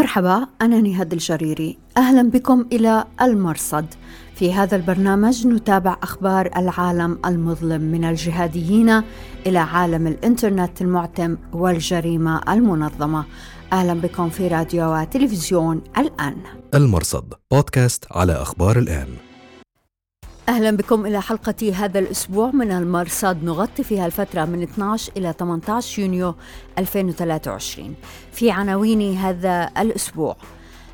مرحبا أنا نهاد الجريري. أهلا بكم إلى المرصد. في هذا البرنامج نتابع أخبار العالم المظلم من الجهاديين إلى عالم الإنترنت المعتم والجريمة المنظمة. أهلا بكم في راديو وتلفزيون الآن. المرصد بودكاست على أخبار الآن. أهلا بكم إلى حلقة هذا الأسبوع من المرصد نغطي فيها الفترة من 12 إلى 18 يونيو 2023 في عناوين هذا الأسبوع.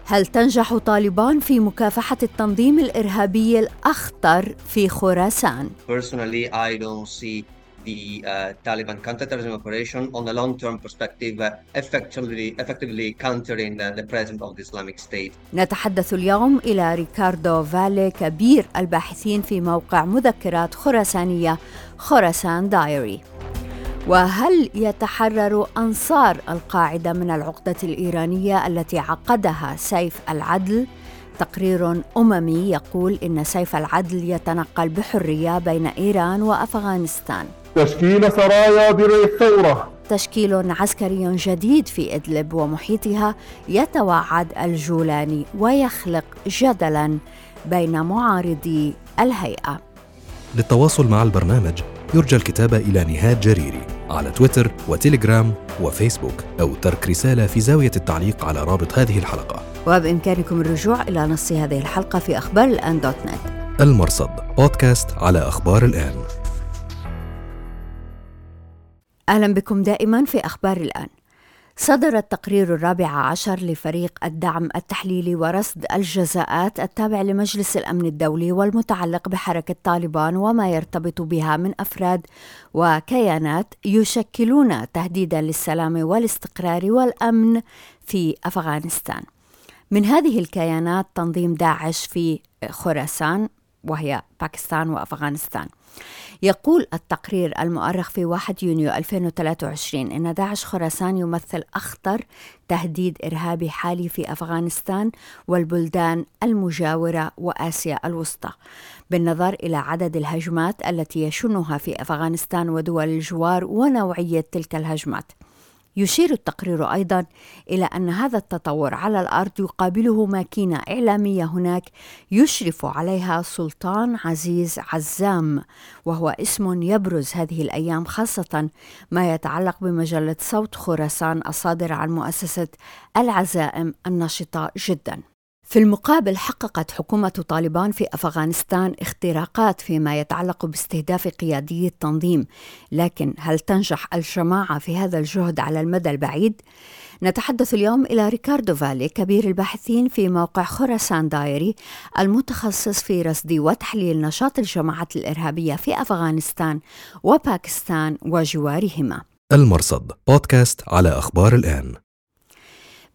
هل تنجح طالبان في مكافحة التنظيم الإرهابي الأخطر في خراسان؟ Personally, I don't see the uh, Taliban counterterrorism operation on a long-term perspective uh, effectively, effectively countering uh, the presence of the Islamic State. نتحدث اليوم إلى ريكاردو فالي كبير الباحثين في موقع مذكرات خراسانية خراسان دايري وهل يتحرر أنصار القاعدة من العقدة الإيرانية التي عقدها سيف العدل؟ تقرير أممي يقول إن سيف العدل يتنقل بحرية بين إيران وأفغانستان تشكيل سرايا درع الثورة. تشكيل عسكري جديد في إدلب ومحيطها يتوعد الجولاني ويخلق جدلا بين معارضي الهيئة. للتواصل مع البرنامج يرجى الكتابة إلى نهاد جريري على تويتر وتليجرام وفيسبوك أو ترك رسالة في زاوية التعليق على رابط هذه الحلقة. وبإمكانكم الرجوع إلى نص هذه الحلقة في أخبار الآن دوت نت. المرصد بودكاست على أخبار الآن. أهلا بكم دائما في أخبار الآن صدر التقرير الرابع عشر لفريق الدعم التحليلي ورصد الجزاءات التابع لمجلس الأمن الدولي والمتعلق بحركة طالبان وما يرتبط بها من أفراد وكيانات يشكلون تهديدا للسلام والاستقرار والأمن في أفغانستان. من هذه الكيانات تنظيم داعش في خراسان وهي باكستان وأفغانستان. يقول التقرير المؤرخ في 1 يونيو 2023 إن داعش خراسان يمثل أخطر تهديد إرهابي حالي في أفغانستان والبلدان المجاورة وآسيا الوسطى بالنظر إلى عدد الهجمات التي يشنها في أفغانستان ودول الجوار ونوعية تلك الهجمات يشير التقرير أيضا إلى أن هذا التطور على الأرض يقابله ماكينة إعلامية هناك يشرف عليها سلطان عزيز عزام وهو اسم يبرز هذه الأيام خاصة ما يتعلق بمجلة صوت خراسان الصادرة عن مؤسسة العزائم النشطه جدا. في المقابل حققت حكومة طالبان في أفغانستان اختراقات فيما يتعلق باستهداف قيادي التنظيم، لكن هل تنجح الجماعة في هذا الجهد على المدى البعيد؟ نتحدث اليوم إلى ريكاردو فالي كبير الباحثين في موقع Khorasan Diary المتخصص في رصد وتحليل نشاط الجماعات الإرهابية في أفغانستان وباكستان وجوارهما. المرصد بودكاست على أخبار الآن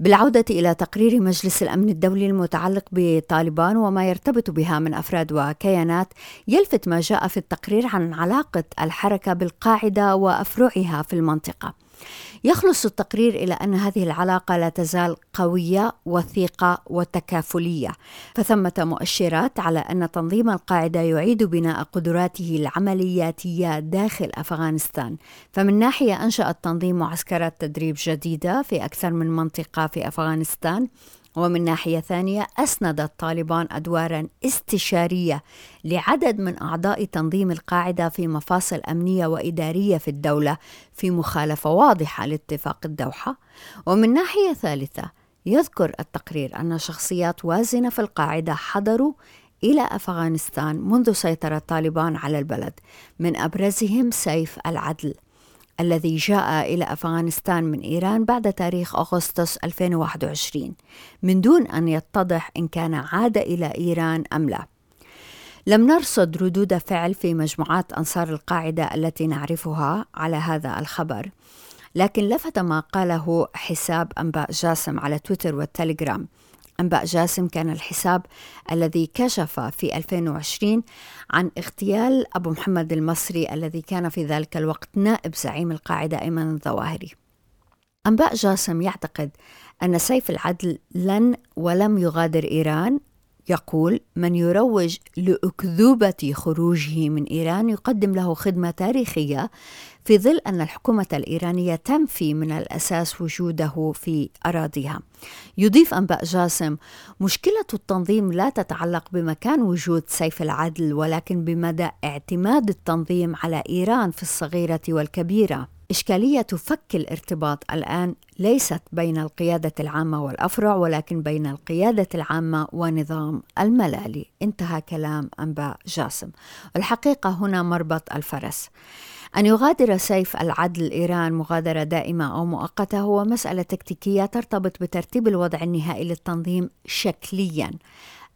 بالعودة إلى تقرير مجلس الأمن الدولي المتعلق بطالبان وما يرتبط بها من أفراد وكيانات يلفت ما جاء في التقرير عن علاقة الحركة بالقاعدة وأفرعها في المنطقة. يخلص التقرير إلى أن هذه العلاقة لا تزال قوية وثيقة وتكافلية. فثمة مؤشرات على أن تنظيم القاعدة يعيد بناء قدراته العملياتية داخل أفغانستان. فمن ناحية انشا التنظيم معسكرات تدريب جديدة في أكثر من منطقة في أفغانستان ومن ناحية ثانية أسند الطالبان أدوارا استشارية لعدد من أعضاء تنظيم القاعدة في مفاصل أمنية وإدارية في الدولة في مخالفة واضحة لاتفاق الدوحة. ومن ناحية ثالثة يذكر التقرير أن شخصيات وازنة في القاعدة حضروا إلى أفغانستان منذ سيطرة طالبان على البلد من أبرزهم سيف العدل. الذي جاء إلى أفغانستان من إيران بعد تاريخ أغسطس 2021 من دون أن يتضح إن كان عاد إلى إيران أم لا. لم نرصد ردود فعل في مجموعات أنصار القاعدة التي نعرفها على هذا الخبر، لكن لفت ما قاله حساب أنباء جاسم على تويتر والتليجرام. أنباء جاسم كان الحساب الذي كشف في 2020 عن اغتيال أبو محمد المصري الذي كان في ذلك الوقت نائب زعيم القاعدة أيمن الظواهري. أنباء جاسم يعتقد أن سيف العدل لن ولم يغادر إيران يقول من يروج لأكذوبة خروجه من إيران يقدم له خدمة تاريخية في ظل أن الحكومة الإيرانية تنفي من الأساس وجوده في أراضيها. يضيف أنباء جاسم: مشكلة التنظيم لا تتعلق بمكان وجود سيف العدل ولكن بمدى اعتماد التنظيم على إيران في الصغيرة والكبيرة. إشكالية فك الارتباط الآن ليست بين القيادة العامة والأفرع ولكن بين القيادة العامة ونظام الملالي. انتهى كلام أنباء جاسم. الحقيقة هنا مربط الفرس. أن يغادر سيف العدل إيران مغادرة دائمة أو مؤقتة هو مسألة تكتيكية ترتبط بترتيب الوضع النهائي للتنظيم شكليا.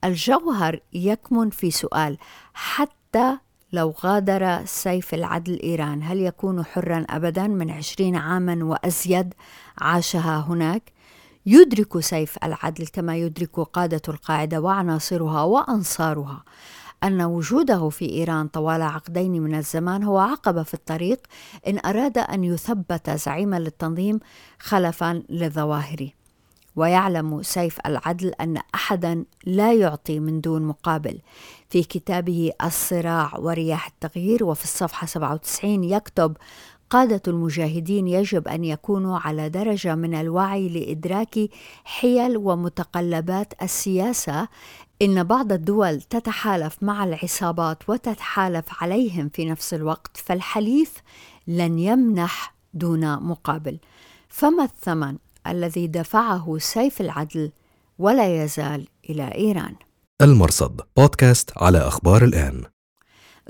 الجوهر يكمن في سؤال حتى لو غادر سيف العدل إيران هل يكون حرا أبدا؟ من عشرين عاما وأزيد عاشها هناك؟ يدرك سيف العدل كما يدرك قادة القاعدة وعناصرها وأنصارها. أن وجوده في إيران طوال عقدين من الزمان هو عقبة في الطريق إن أراد أن يثبت زعيما للتنظيم خلفا للظواهر ويعلم سيف العدل أن أحدا لا يعطي من دون مقابل. في كتابه الصراع ورياح التغيير وفي الصفحة 97 يكتب قادة المجاهدين يجب أن يكونوا على درجة من الوعي لإدراك حيل ومتقلبات السياسة. إن بعض الدول تتحالف مع العصابات وتتحالف عليهم في نفس الوقت فالحليف لن يمنح دون مقابل. فما الثمن الذي دفعه سيف العدل ولا يزال إلى إيران؟ المرصد بودكاست على أخبار الآن.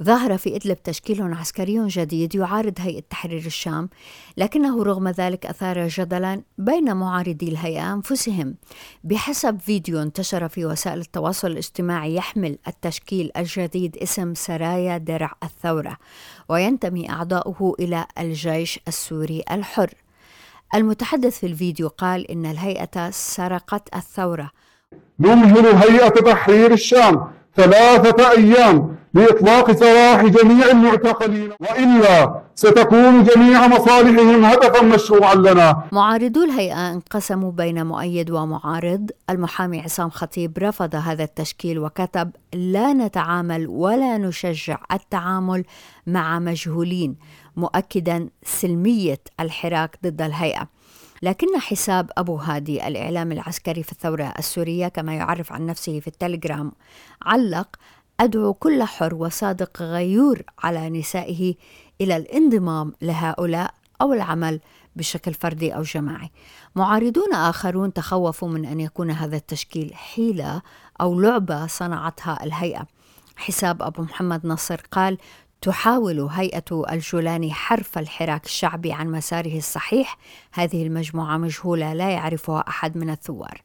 ظهر في إدلب تشكيل عسكري جديد يعارض هيئة تحرير الشام لكنه رغم ذلك أثار جدلا بين معارضي الهيئة أنفسهم. بحسب فيديو انتشر في وسائل التواصل الاجتماعي يحمل التشكيل الجديد اسم سرايا درع الثورة وينتمي أعضاؤه إلى الجيش السوري الحر. المتحدث في الفيديو قال إن الهيئة سرقت الثورة نمهل هيئة تحرير الشام ثلاثة أيام لإطلاق سراح جميع المعتقلين. وإلا ستكون جميع مصالحهم هدفا مشروعا لنا. معارضو الهيئة انقسموا بين مؤيد ومعارض. المحامي عصام خطيب رفض هذا التشكيل وكتب لا نتعامل ولا نشجع التعامل مع مجهولين. مؤكدا سلمية الحراك ضد الهيئة. لكن حساب أبو هادي الإعلام العسكري في الثورة السورية كما يعرف عن نفسه في التليجرام علق أدعو كل حر وصادق غيور على نسائه إلى الانضمام لهؤلاء أو العمل بشكل فردي أو جماعي. معارضون آخرون تخوفوا من أن يكون هذا التشكيل حيلة أو لعبة صنعتها الهيئة. حساب أبو محمد نصر قال تحاول هيئة الجولاني حرف الحراك الشعبي عن مساره الصحيح. هذه المجموعة مجهولة لا يعرفها أحد من الثوار.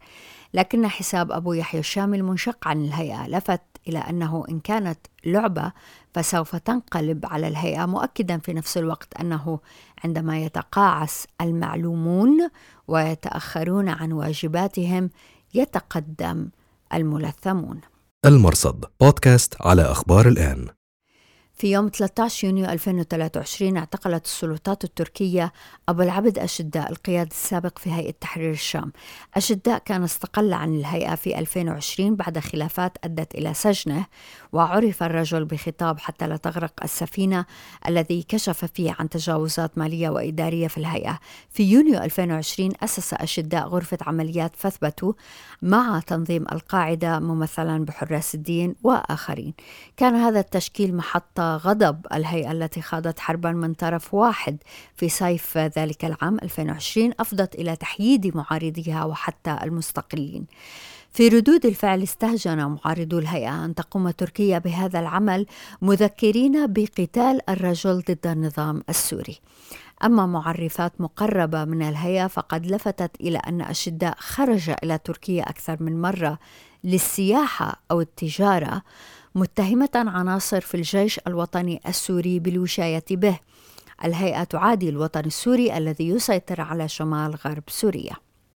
لكن حساب أبو يحيى الشامي المنشق عن الهيئة لفت إلى أنه إن كانت لعبة فسوف تنقلب على الهيئة مؤكدا في نفس الوقت أنه عندما يتقاعس المعلومون ويتأخرون عن واجباتهم يتقدم الملثمون. المرصد بودكاست على أخبار الآن. في يوم 13 يونيو 2023 اعتقلت السلطات التركية أبو العبد أشداء القيادي السابق في هيئة تحرير الشام. أشداء كان استقل عن الهيئة في 2020 بعد خلافات أدت إلى سجنه وعرف الرجل بخطاب حتى لا تغرق السفينة الذي كشف فيه عن تجاوزات مالية وإدارية في الهيئة. في يونيو 2020 أسس أشداء غرفة عمليات فثبتوا مع تنظيم القاعدة ممثلا بحراس الدين وآخرين. كان هذا التشكيل محطة غضب الهيئة التي خاضت حربا من طرف واحد في صيف ذلك العام 2020 أفضت إلى تحييد معارضيها وحتى المستقلين. في ردود الفعل استهجن معارضو الهيئة أن تقوم تركيا بهذا العمل مذكرين بقتال الرجل ضد النظام السوري. أما معرفات مقربة من الهيئة فقد لفتت إلى أن أشداء خرج إلى تركيا أكثر من مرة للسياحة أو التجارة متهمة عناصر في الجيش الوطني السوري بالوشاية به. الهيئة تعادي الوطن السوري الذي يسيطر على شمال غرب سوريا.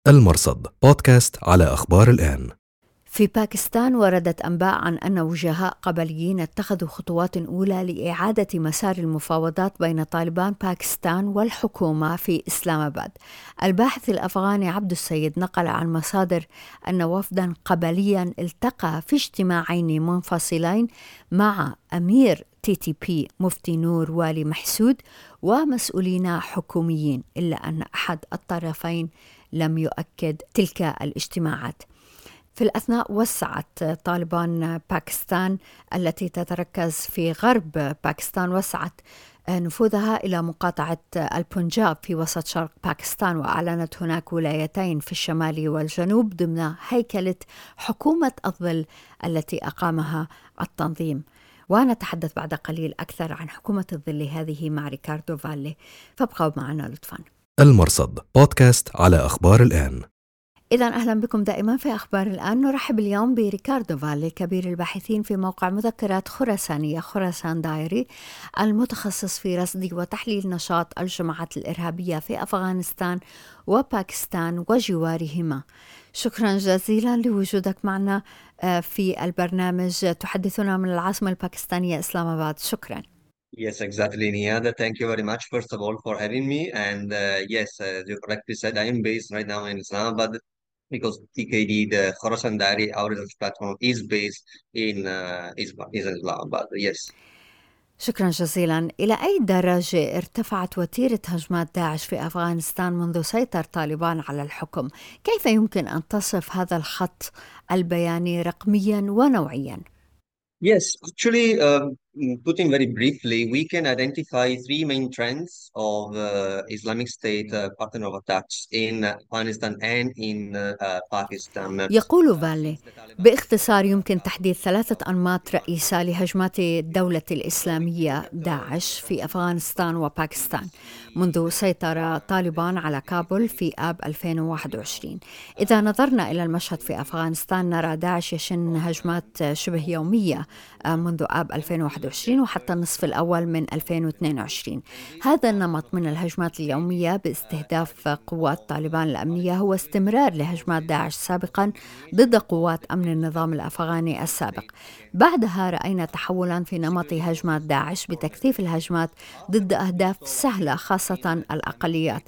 المرصد بودكاست على أخبار الآن. في باكستان وردت أنباء عن أن وجهاء قبليين اتخذوا خطوات أولى لإعادة مسار المفاوضات بين طالبان باكستان والحكومة في إسلام آباد. الباحث الأفغاني عبد السيد نقل عن مصادر أن وفدا قبليا التقى في اجتماعين منفصلين مع أمير TTP مفتي نور والي محسود ومسؤولين حكوميين إلا أن أحد الطرفين لم يؤكد تلك الاجتماعات في الأثناء وسعت طالبان باكستان التي تتركز في غرب باكستان وسعت نفوذها إلى مقاطعة البنجاب في وسط شرق باكستان وأعلنت هناك ولايتين في الشمال والجنوب ضمن هيكلة حكومة الظل التي أقامها التنظيم. ونتحدث بعد قليل أكثر عن حكومة الظل هذه مع ريكاردو فالي. فابقوا معنا لطفا. المرصد بودكاست على أخبار الآن. إذا أهلا بكم دائما في أخبار الآن. نرحب اليوم بريكاردو فالي كبير الباحثين في موقع مذكرات خراسانية Khorasan Diary المتخصص في رصد وتحليل نشاط الجماعات الإرهابية في أفغانستان وباكستان وجوارهما. شكرا جزيلا لوجودك معنا آه، في البرنامج. تحدثنا من العاصمة الباكستانية إسلام آباد. شكرا. Yes, exactly, Niada. Thank you very much, first of all, for having me. And uh, yes, as you correctly said, I am based right now in Islamabad. Because TKD, the Khorasan Diary, our research platform, is based in uh, is, is in Islamabad. Yes. شكرا جزيلا إلى أي درجة ارتفعت وتيرة هجمات داعش في أفغانستان منذ سيطر طالبان على الحكم؟ كيف يمكن أن تصف هذا الخط البياني رقميا ونوعيا؟ Yes, actually, um, putting very briefly, we can identify three main trends of uh, Islamic State uh, pattern of attacks in Afghanistan and in uh, Pakistan. يقول فالي باختصار يمكن تحديد ثلاثة أنماط رئيسة لهجمات الدولة الإسلامية داعش في أفغانستان وباكستان منذ سيطر طالبان على كابول في آب 2021 إذا نظرنا إلى المشهد في أفغانستان نرى داعش يشن هجمات شبه يومية منذ آب 2021 وحتى النصف الأول من 2022 هذا النمط من الهجمات اليومية باستهداف قوات طالبان الأمنية هو استمرار لهجمات داعش سابقا ضد قوات أمن النظام الأفغاني السابق. بعدها رأينا تحولا في نمط هجمات داعش بتكثيف الهجمات ضد أهداف سهلة خاصة الأقليات.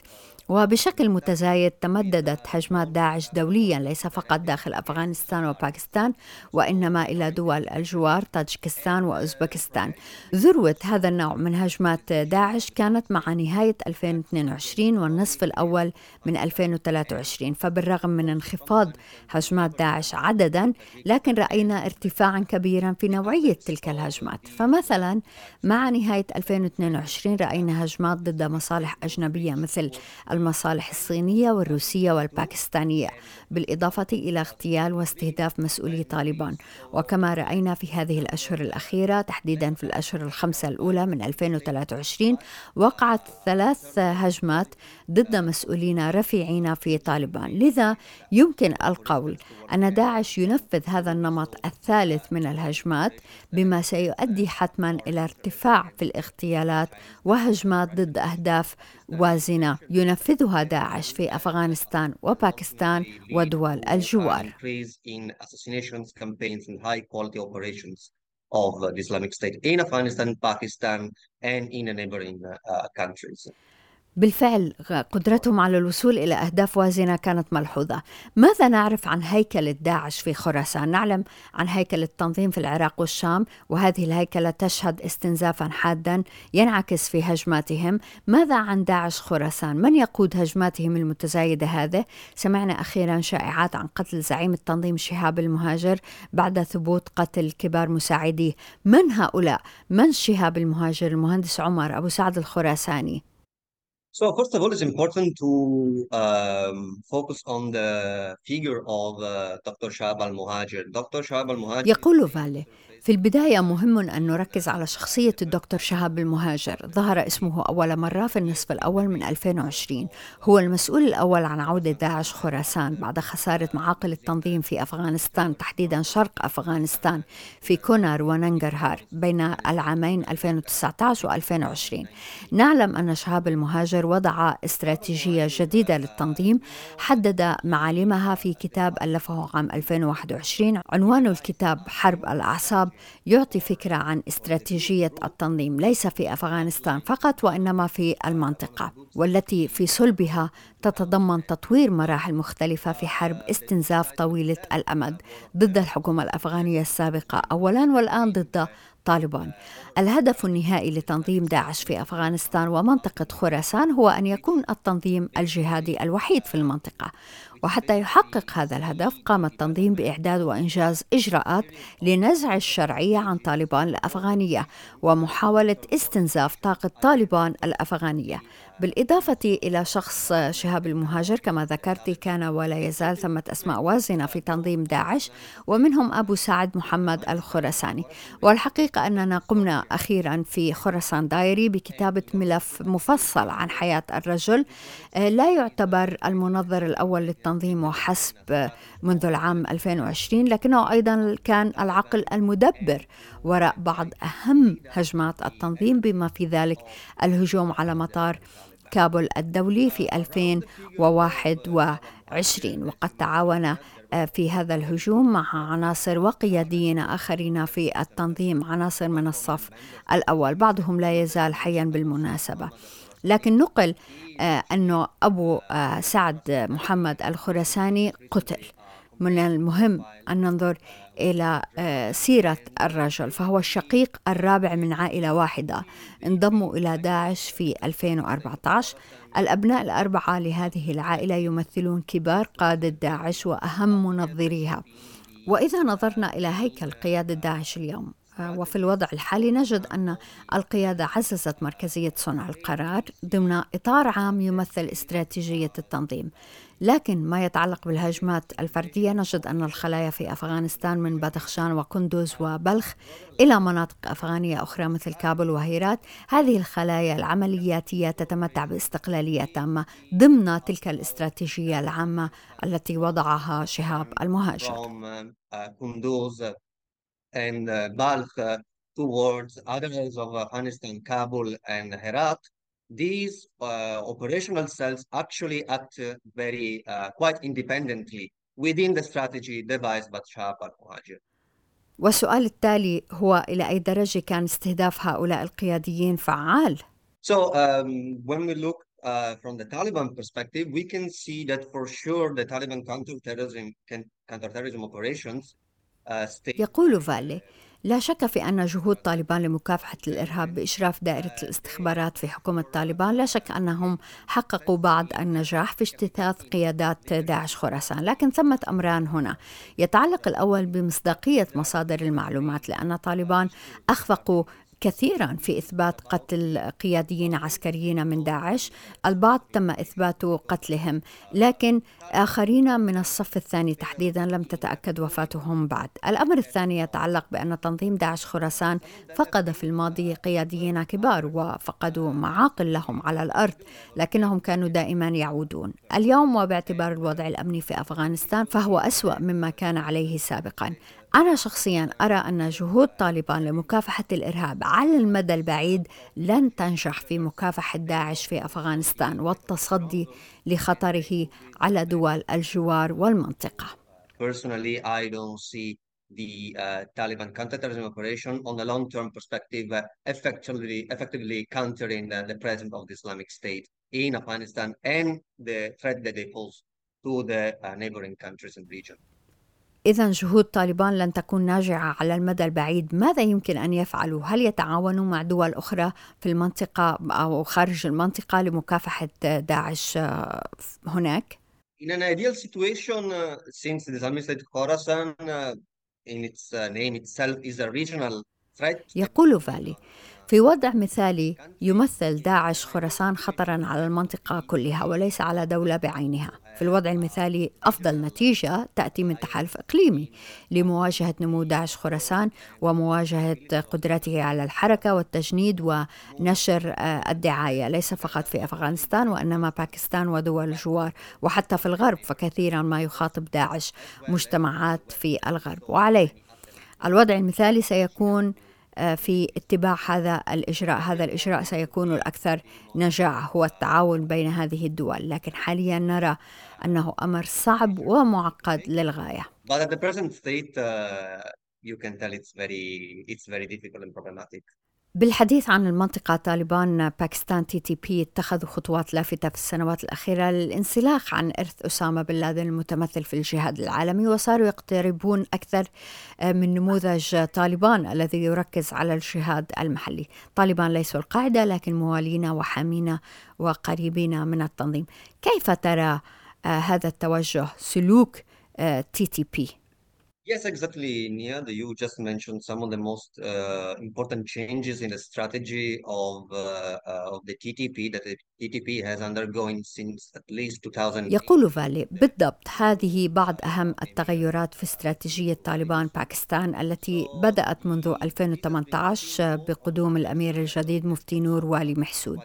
وبشكل متزايد تمددت هجمات داعش دوليا ليس فقط داخل أفغانستان وباكستان وإنما إلى دول الجوار طاجكستان وأوزبكستان. ذروة هذا النوع من هجمات داعش كانت مع نهاية 2022 والنصف الأول من 2023 فبالرغم من انخفاض هجمات داعش عددا لكن رأينا ارتفاعا كبيرا في نوعية تلك الهجمات فمثلا مع نهاية 2022 رأينا هجمات ضد مصالح أجنبية مثل المصالح الصينية والروسية والباكستانية بالإضافة إلى اغتيال واستهداف مسؤولي طالبان. وكما رأينا في هذه الأشهر الأخيرة تحديدا في الأشهر الخمسة الأولى من 2023 وقعت ثلاث هجمات ضد مسؤولين رفيعين في طالبان. لذا يمكن القول أن داعش ينفذ هذا النمط الثالث من الهجمات بما سيؤدي حتما إلى ارتفاع في الاغتيالات وهجمات ضد أهداف وازنة ينفذها داعش في أفغانستان وباكستان ودول الجوار of the Islamic State in Afghanistan, Pakistan, and in the neighboring uh, countries. بالفعل قدرتهم على الوصول إلى أهداف وازنة كانت ملحوظة ماذا نعرف عن هيكلة داعش في خراسان؟ نعلم عن هيكل التنظيم في العراق والشام وهذه الهيكلة تشهد استنزافا حادا ينعكس في هجماتهم ماذا عن داعش خراسان؟ من يقود هجماتهم المتزايدة هذه؟ سمعنا أخيرا شائعات عن قتل زعيم التنظيم شهاب المهاجر بعد ثبوت قتل كبار مساعديه من هؤلاء؟ من شهاب المهاجر المهندس عمر أبو سعد الخراساني؟ So first of all, it's important to um, focus on the figure of uh, Dr. Shahab al-Muhajir. Dr. Shahab al-Muhajir يقول فالي في البداية مهم أن نركز على شخصية الدكتور شهاب المهاجر. ظهر اسمه أول مرة في النصف الأول من 2020 هو المسؤول الأول عن عودة داعش خراسان بعد خسارة معاقل التنظيم في أفغانستان تحديدا شرق أفغانستان في كونار وننجرهار بين العامين 2019 و 2020 نعلم أن شهاب المهاجر وضع استراتيجية جديدة للتنظيم حدد معالمها في كتاب ألفه عام 2021 عنوان الكتاب حرب الأعصاب يعطي فكرة عن استراتيجية التنظيم ليس في أفغانستان فقط وإنما في المنطقة والتي في صلبها تتضمن تطوير مراحل مختلفة في حرب استنزاف طويلة الأمد ضد الحكومة الأفغانية السابقة أولا والآن ضد طالبان الهدف النهائي لتنظيم داعش في أفغانستان ومنطقة خراسان هو أن يكون التنظيم الجهادي الوحيد في المنطقة. وحتى يحقق هذا الهدف قام التنظيم بإعداد وإنجاز إجراءات لنزع الشرعية عن طالبان الأفغانية ومحاولة استنزاف طاقة طالبان الأفغانية. بالإضافة إلى شخص شهاب المهاجر كما ذكرت كان ولا يزال ثمة أسماء وازنة في تنظيم داعش ومنهم أبو سعد محمد الخرساني والحقيقة أننا قمنا أخيرا في خرسان دايري بكتابة ملف مفصل عن حياة الرجل لا يعتبر المنظر الأول للتنظيم وحسب منذ العام 2020 لكنه أيضا كان العقل المدبر وراء بعض أهم هجمات التنظيم بما في ذلك الهجوم على مطار كابول الدولي في 2021 وقد تعاون آه، في هذا الهجوم مع عناصر وقياديين آخرين في التنظيم عناصر من الصف الأول. بعضهم لا يزال حيا بالمناسبة. لكن نقل آه، أنه أبو آه، سعد محمد الخرساني قتل. من المهم أن ننظر إلى آه، سيرة الرجل فهو الشقيق الرابع من عائلة واحدة انضموا إلى داعش في 2014 الأبناء الأربعة لهذه العائلة يمثلون كبار قادة داعش وأهم منظريها. وإذا نظرنا إلى هيكل قيادة داعش اليوم. وفي الوضع الحالي نجد أن القيادة عززت مركزية صنع القرار ضمن إطار عام يمثل استراتيجية التنظيم. لكن ما يتعلق بالهجمات الفردية نجد أن الخلايا في أفغانستان من بدخشان وكندوز وبلخ إلى مناطق أفغانية أخرى مثل كابل وهيرات هذه الخلايا العملياتية تتمتع باستقلالية تامة ضمن تلك الاستراتيجية العامة التي وضعها شهاب المهاجر. Uh, and uh, Balkh uh, towards other areas of Afghanistan, Kabul and Herat, these uh, operational cells actually act very uh, quite independently within the strategy devised by Shahab al-Muhajir. والسؤال التالي هو إلى أي درجة كان استهداف هؤلاء القياديين فعال؟ So um, when we look uh, from the Taliban perspective, we can see that for sure the Taliban counterterrorism, counterterrorism operations يقول فالي لا شك في أن جهود طالبان لمكافحة الإرهاب بإشراف دائرة الاستخبارات في حكومة طالبان لا شك أنهم حققوا بعض النجاح في اجتثاث قيادات داعش خراسان. لكن ثمة أمران هنا. يتعلق الأول بمصداقية مصادر المعلومات لأن طالبان أخفقوا كثيرا في إثبات قتل قياديين عسكريين من داعش. البعض تم إثبات قتلهم لكن آخرين من الصف الثاني تحديدا لم تتأكد وفاتهم بعد. الأمر الثاني يتعلق بأن تنظيم داعش خراسان فقد في الماضي قياديين كبار وفقدوا معاقل لهم على الأرض لكنهم كانوا دائما يعودون. اليوم وباعتبار الوضع الأمني في أفغانستان فهو أسوأ مما كان عليه سابقا. أنا شخصيا أرى أن جهود طالبان لمكافحة الإرهاب على المدى البعيد لن تنجح في مكافحة داعش في أفغانستان والتصدي لخطره على دول الجوار والمنطقة. Personally, I don't see the uh, Taliban counterterrorism operation on the long-term perspective uh, effectively, effectively countering uh, the presence of the Islamic State in Afghanistan and the threat that they pose to the uh, neighboring countries and region. إذا جهود طالبان لن تكون ناجعة على المدى البعيد ماذا يمكن أن يفعلوا؟ هل يتعاونوا مع دول أخرى في المنطقة أو خارج المنطقة لمكافحة داعش هناك؟ In an ideal situation, uh, since the Islamic Khorasan uh, in its uh, name itself is a regional يقول فالي في وضع مثالي يمثل داعش خراسان خطرا على المنطقة كلها وليس على دولة بعينها. في الوضع المثالي أفضل نتيجة تأتي من تحالف إقليمي لمواجهة نمو داعش خراسان ومواجهة قدرته على الحركة والتجنيد ونشر آه، الدعاية. ليس فقط في أفغانستان وإنما باكستان ودول الجوار وحتى في الغرب فكثيرا ما يخاطب داعش مجتمعات في الغرب. وعليه. الوضع المثالي سيكون في اتباع هذا الإجراء. هذا الإجراء سيكون الأكثر نجاعة هو التعاون بين هذه الدول. لكن حاليا نرى أنه أمر صعب ومعقد للغاية. But at the present state, uh, you can tell it's very, it's very difficult and problematic. بالحديث عن المنطقة طالبان باكستان TTP اتخذوا خطوات لافتة في السنوات الأخيرة للانسلاخ عن إرث أسامة بن لادن المتمثل في الجهاد العالمي وصاروا يقتربون أكثر آه، من نموذج طالبان الذي يركز على الجهاد المحلي. طالبان ليسوا القاعدة لكن موالين وحامين وقريبين من التنظيم. كيف ترى آه، هذا التوجه سلوك TTP؟ Yes, exactly, Nihad. You just mentioned some of the most uh, important changes in the strategy of uh, uh, of the TTP that the TTP has undergone since at least 2000. يقول فالي بالضبط هذه بعض أهم التغيرات في استراتيجية طالبان باكستان التي بدأت منذ 2018 بقدوم الأمير الجديد مفتي نور والي محسود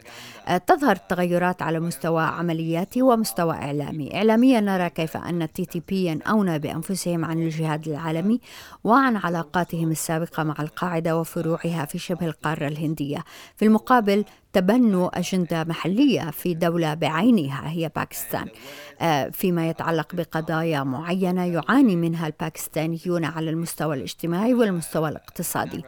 تظهر التغيرات على مستوى عملياتي ومستوى إعلامي إعلاميا نرى كيف أن ال TTP ينأون بأنفسهم عن الجهاد العالمي وعن علاقاتهم السابقة مع القاعدة وفروعها في شبه القارة الهندية. في المقابل تبنوا أجندة محلية في دولة بعينها هي باكستان. آه، فيما يتعلق بقضايا معينة يعاني منها الباكستانيون على المستوى الاجتماعي والمستوى الاقتصادي.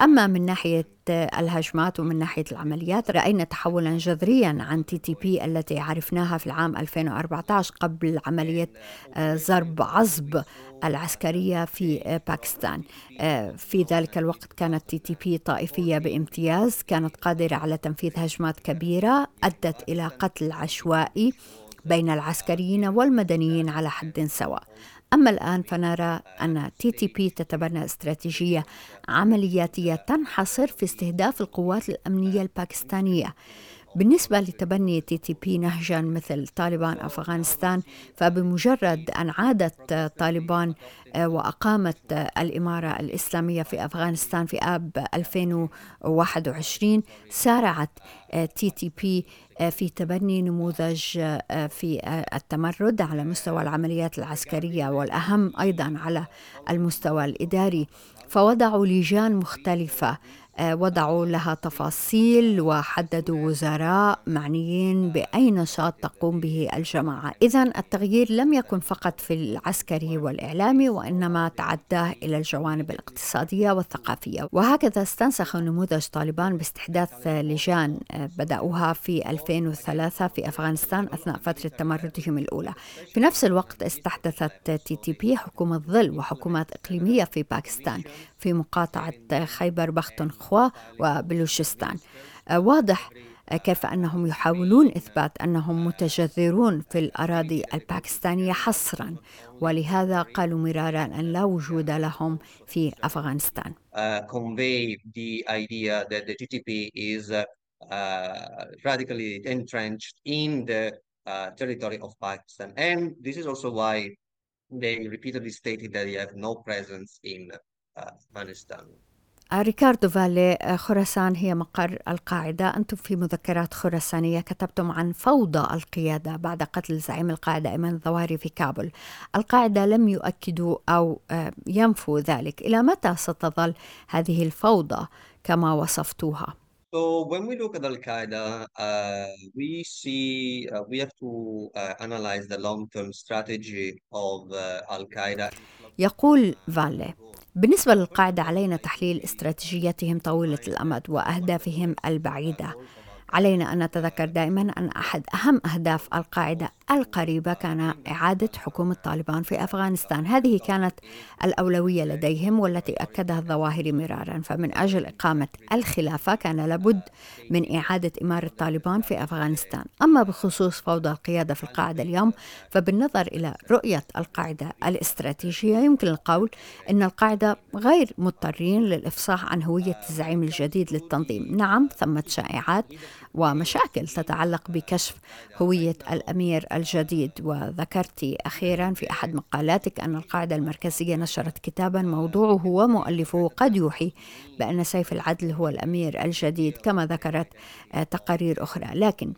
أما من ناحية الهجمات ومن ناحية العمليات رأينا تحولا جذريا عن TTP التي عرفناها في العام 2014 قبل عملية آه، ضرب عصب العسكرية في آه، باكستان. آه، في ذلك الوقت كانت TTP طائفية بامتياز كانت قادرة على تنفيذ هجمات كبيرة أدت إلى قتل عشوائي بين العسكريين والمدنيين على حد سواء. أما الآن فنرى أن TTP تتبنى استراتيجية عملياتية تنحصر في استهداف القوات الأمنية الباكستانية. بالنسبة لتبني TTP نهجا مثل طالبان أفغانستان فبمجرد أن عادت طالبان آه، وأقامت الإمارة الإسلامية في أفغانستان في آب 2021 سارعت TTP في تبني نموذج آه، في آه، التمرد على مستوى العمليات العسكرية والأهم أيضا على المستوى الإداري. فوضعوا لجان مختلفة آه، وضعوا لها تفاصيل وحددوا وزراء معنيين بأي نشاط تقوم به الجماعة. إذا التغيير لم يكن فقط في العسكري والإعلامي وإنما تعداه إلى الجوانب الاقتصادية والثقافية. وهكذا استنسخ نموذج طالبان باستحداث لجان آه، بدأوها في 2003 في أفغانستان أثناء فترة تمردهم الأولى. في نفس الوقت استحدثت TTP حكومة ظل وحكومات إقليمية في باكستان. في مقاطعة خيبر بختونخوا وبلوشستان آه، واضح كيف انهم يحاولون اثبات انهم متجذرون في الاراضي الباكستانيه حصرا ولهذا قالوا مرارا ان لا وجود لهم في. Uh, uh, uh, uh, why they repeatedly stated that they have no presence in Afghanistan ريكاردو فالي خراسان هي مقر القاعدة. أنتم في مذكرات خراسانية كتبتم عن فوضى القيادة بعد قتل زعيم القاعدة أيمن الظواهري في كابل. القاعدة لم يؤكدوا أو ينفوا ذلك. إلى متى ستظل هذه الفوضى كما وصفتوها؟ So when we look at Al Qaeda, uh, we see uh, we have to uh, analyze the long-term strategy of Al Qaeda. يقول فالي بالنسبة للقاعدة علينا تحليل استراتيجيتهم طويلة الأمد وأهدافهم البعيدة علينا أن نتذكر دائما أن أحد أهم أهداف القاعدة القريبة كان إعادة حكومة طالبان في أفغانستان. هذه كانت الأولوية لديهم والتي أكدها الظواهري مرارا. فمن أجل إقامة الخلافة كان لابد من إعادة إمارة طالبان في أفغانستان. أما بخصوص فوضى القيادة في القاعدة اليوم فبالنظر إلى رؤية القاعدة الاستراتيجية يمكن القول أن القاعدة غير مضطرين للإفصاح عن هوية الزعيم الجديد للتنظيم. نعم ثمة شائعات ومشاكل تتعلق بكشف هوية الأمير الجديد. وذكرت أخيرا في أحد مقالاتك أن القاعدة المركزية نشرت كتابا موضوعه ومؤلفه قد يوحي بأن سيف العدل هو الأمير الجديد كما ذكرت آه، تقارير أخرى. لكن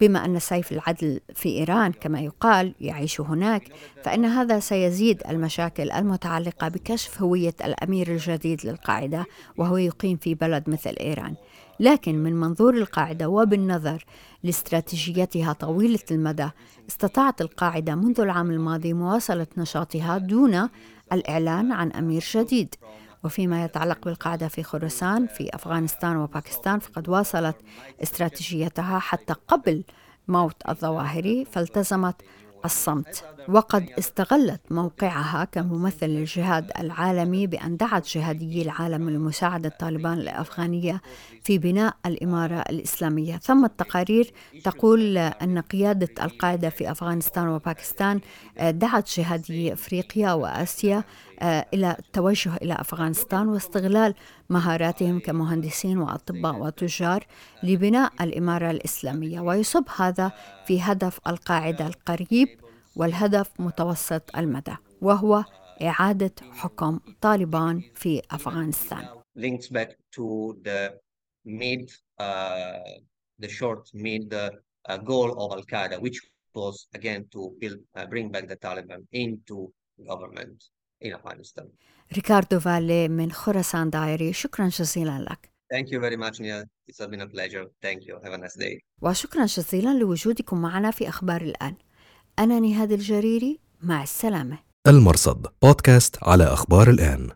بما أن سيف العدل في إيران كما يقال يعيش هناك فإن هذا سيزيد المشاكل المتعلقة بكشف هوية الأمير الجديد للقاعدة وهو يقيم في بلد مثل إيران. لكن من منظور القاعدة وبالنظر لاستراتيجيتها طويلة المدى استطاعت القاعدة منذ العام الماضي مواصلة نشاطها دون الإعلان عن أمير جديد وفيما يتعلق بالقاعدة في خراسان في أفغانستان وباكستان فقد واصلت استراتيجيتها حتى قبل موت الظواهري فالتزمت الصمت. وقد استغلت موقعها كممثل للجهاد العالمي بأن دعت جهاديي العالم لمساعدة طالبان الأفغانية في بناء الإمارة الإسلامية. ثم التقارير تقول أن قيادة القاعدة في أفغانستان وباكستان دعت جهاديي أفريقيا وآسيا آه، إلى التوجه إلى أفغانستان واستغلال مهاراتهم كمهندسين وأطباء وتجار لبناء الإمارة الإسلامية. ويصب هذا في هدف القاعدة القريب والهدف متوسط المدى وهو إعادة حكم طالبان في أفغانستان links back to the mid uh, the short mid uh, goal of Al Qaeda, which was again to build, uh, bring back the Taliban into government. in Afghanistan. ريكاردو فالي من Khorasan Diary شكرا جزيلا لك Thank you very much, Nihad. It's been a pleasure. Thank you. Have a nice day. وشكرا جزيلا لوجودكم معنا في أخبار الآن أنا نهاد الجريري مع السلامة. المرصد بودكاست على أخبار الآن.